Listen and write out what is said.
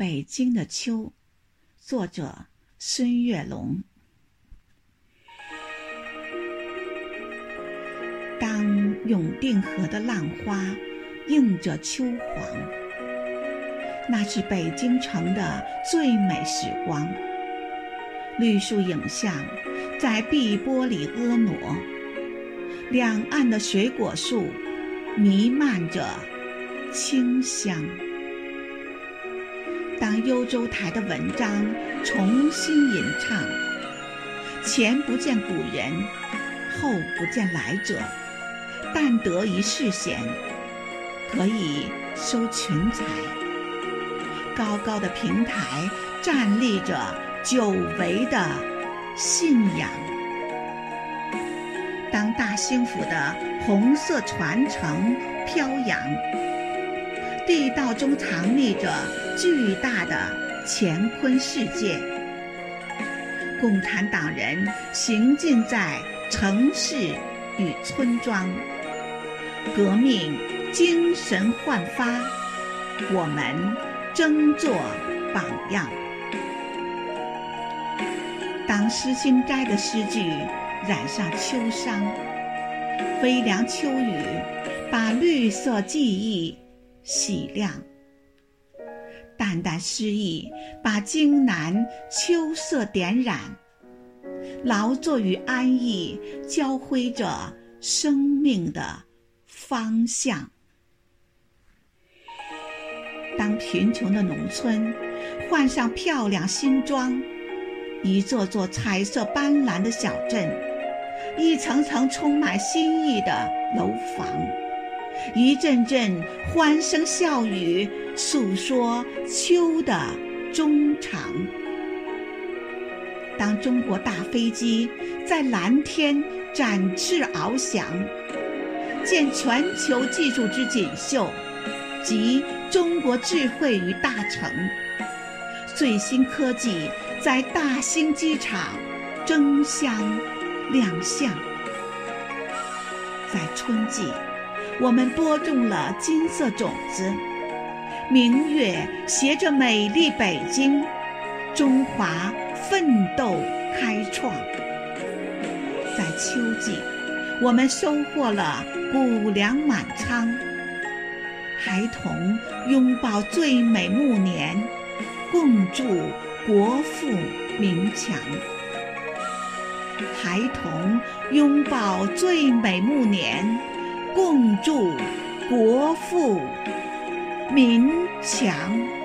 北京的秋，作者孙月龙。当永定河的浪花映着秋黄，那是北京城的最美时光。绿树影像在碧波里婀娜，两岸的水果树弥漫着清香。当幽州台的文章重新吟唱，前不见古人，后不见来者，但得一世闲，可以收群才。高高的平台站立着久违的信仰。当大兴府的红色传承飘扬，地道中藏匿着。巨大的乾坤世界，共产党人行进在城市与村庄，革命精神焕发，我们争做榜样。当诗心斋的诗句染上秋殇，微凉秋雨把绿色记忆洗亮。淡淡诗意，把荆南秋色点染，劳作与安逸交辉着生命的方向。当贫穷的农村换上漂亮新装，一座座彩色斑斓的小镇，一层层充满新意的楼房。一阵阵欢声笑语，诉说秋的衷肠。当中国大飞机在蓝天展翅翱翔，见全球技术之锦绣，集中国智慧于大成。最新科技在大兴机场争相亮相，在春季。我们播种了金色种子，明月携着美丽北京，中华奋斗开创。在秋季，我们收获了谷粮满仓。孩童拥抱最美暮年，共筑国富民强。孩童拥抱最美暮年。共筑国富民强。